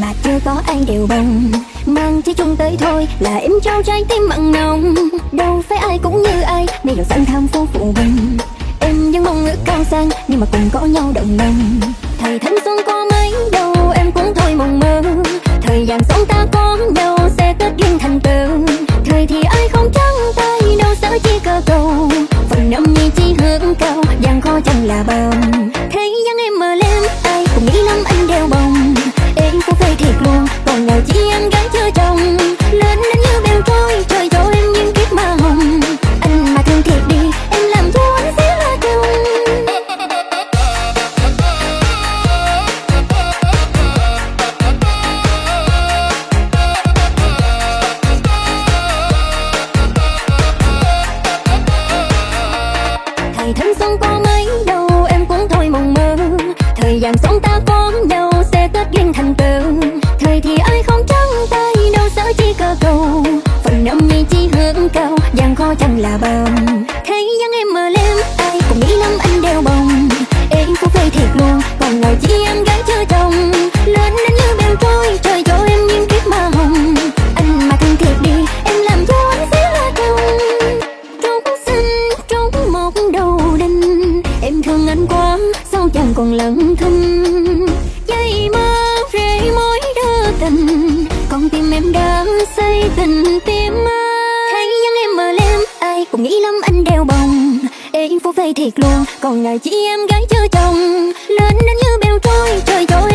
mà chưa có ai đều bằng. Mang chỉ chung tới thôi là em trao trái tim mặn nồng. Đâu phải ai cũng như ai nên giàu sang tham phú phụ bình em vẫn mong ước cao sang, nhưng mà cùng có nhau đồng lòng. Thời thanh xuân có mấy đâu, em cũng thôi mộng mơ. Thời gian sống ta có đâu sẽ kết duyên thành tựu. Thời thì ai không trắng tay, đâu sợ chi cơ cầu. Phần năm nhi chi hướng cao, gian khó chẳng là bao. Chưa chồng. Lên lên như bèo trôi, trời cho em những kiếp mà hồng. Anh mà thương thiệt đi, em làm cho anh sẽ là chồng. Thời thanh xuân qua mây quá sao chàng còn lặng thinh. Dây mơ rễ mối đưa tình con tim em đã xây tình tim thấy dáng em mờ lem, ai cũng nghĩ lắm anh đeo bồng. Em phú phê thiệt luôn, còn ngài chỉ em gái chưa chồng. Lên đến như bèo trôi, trời dội.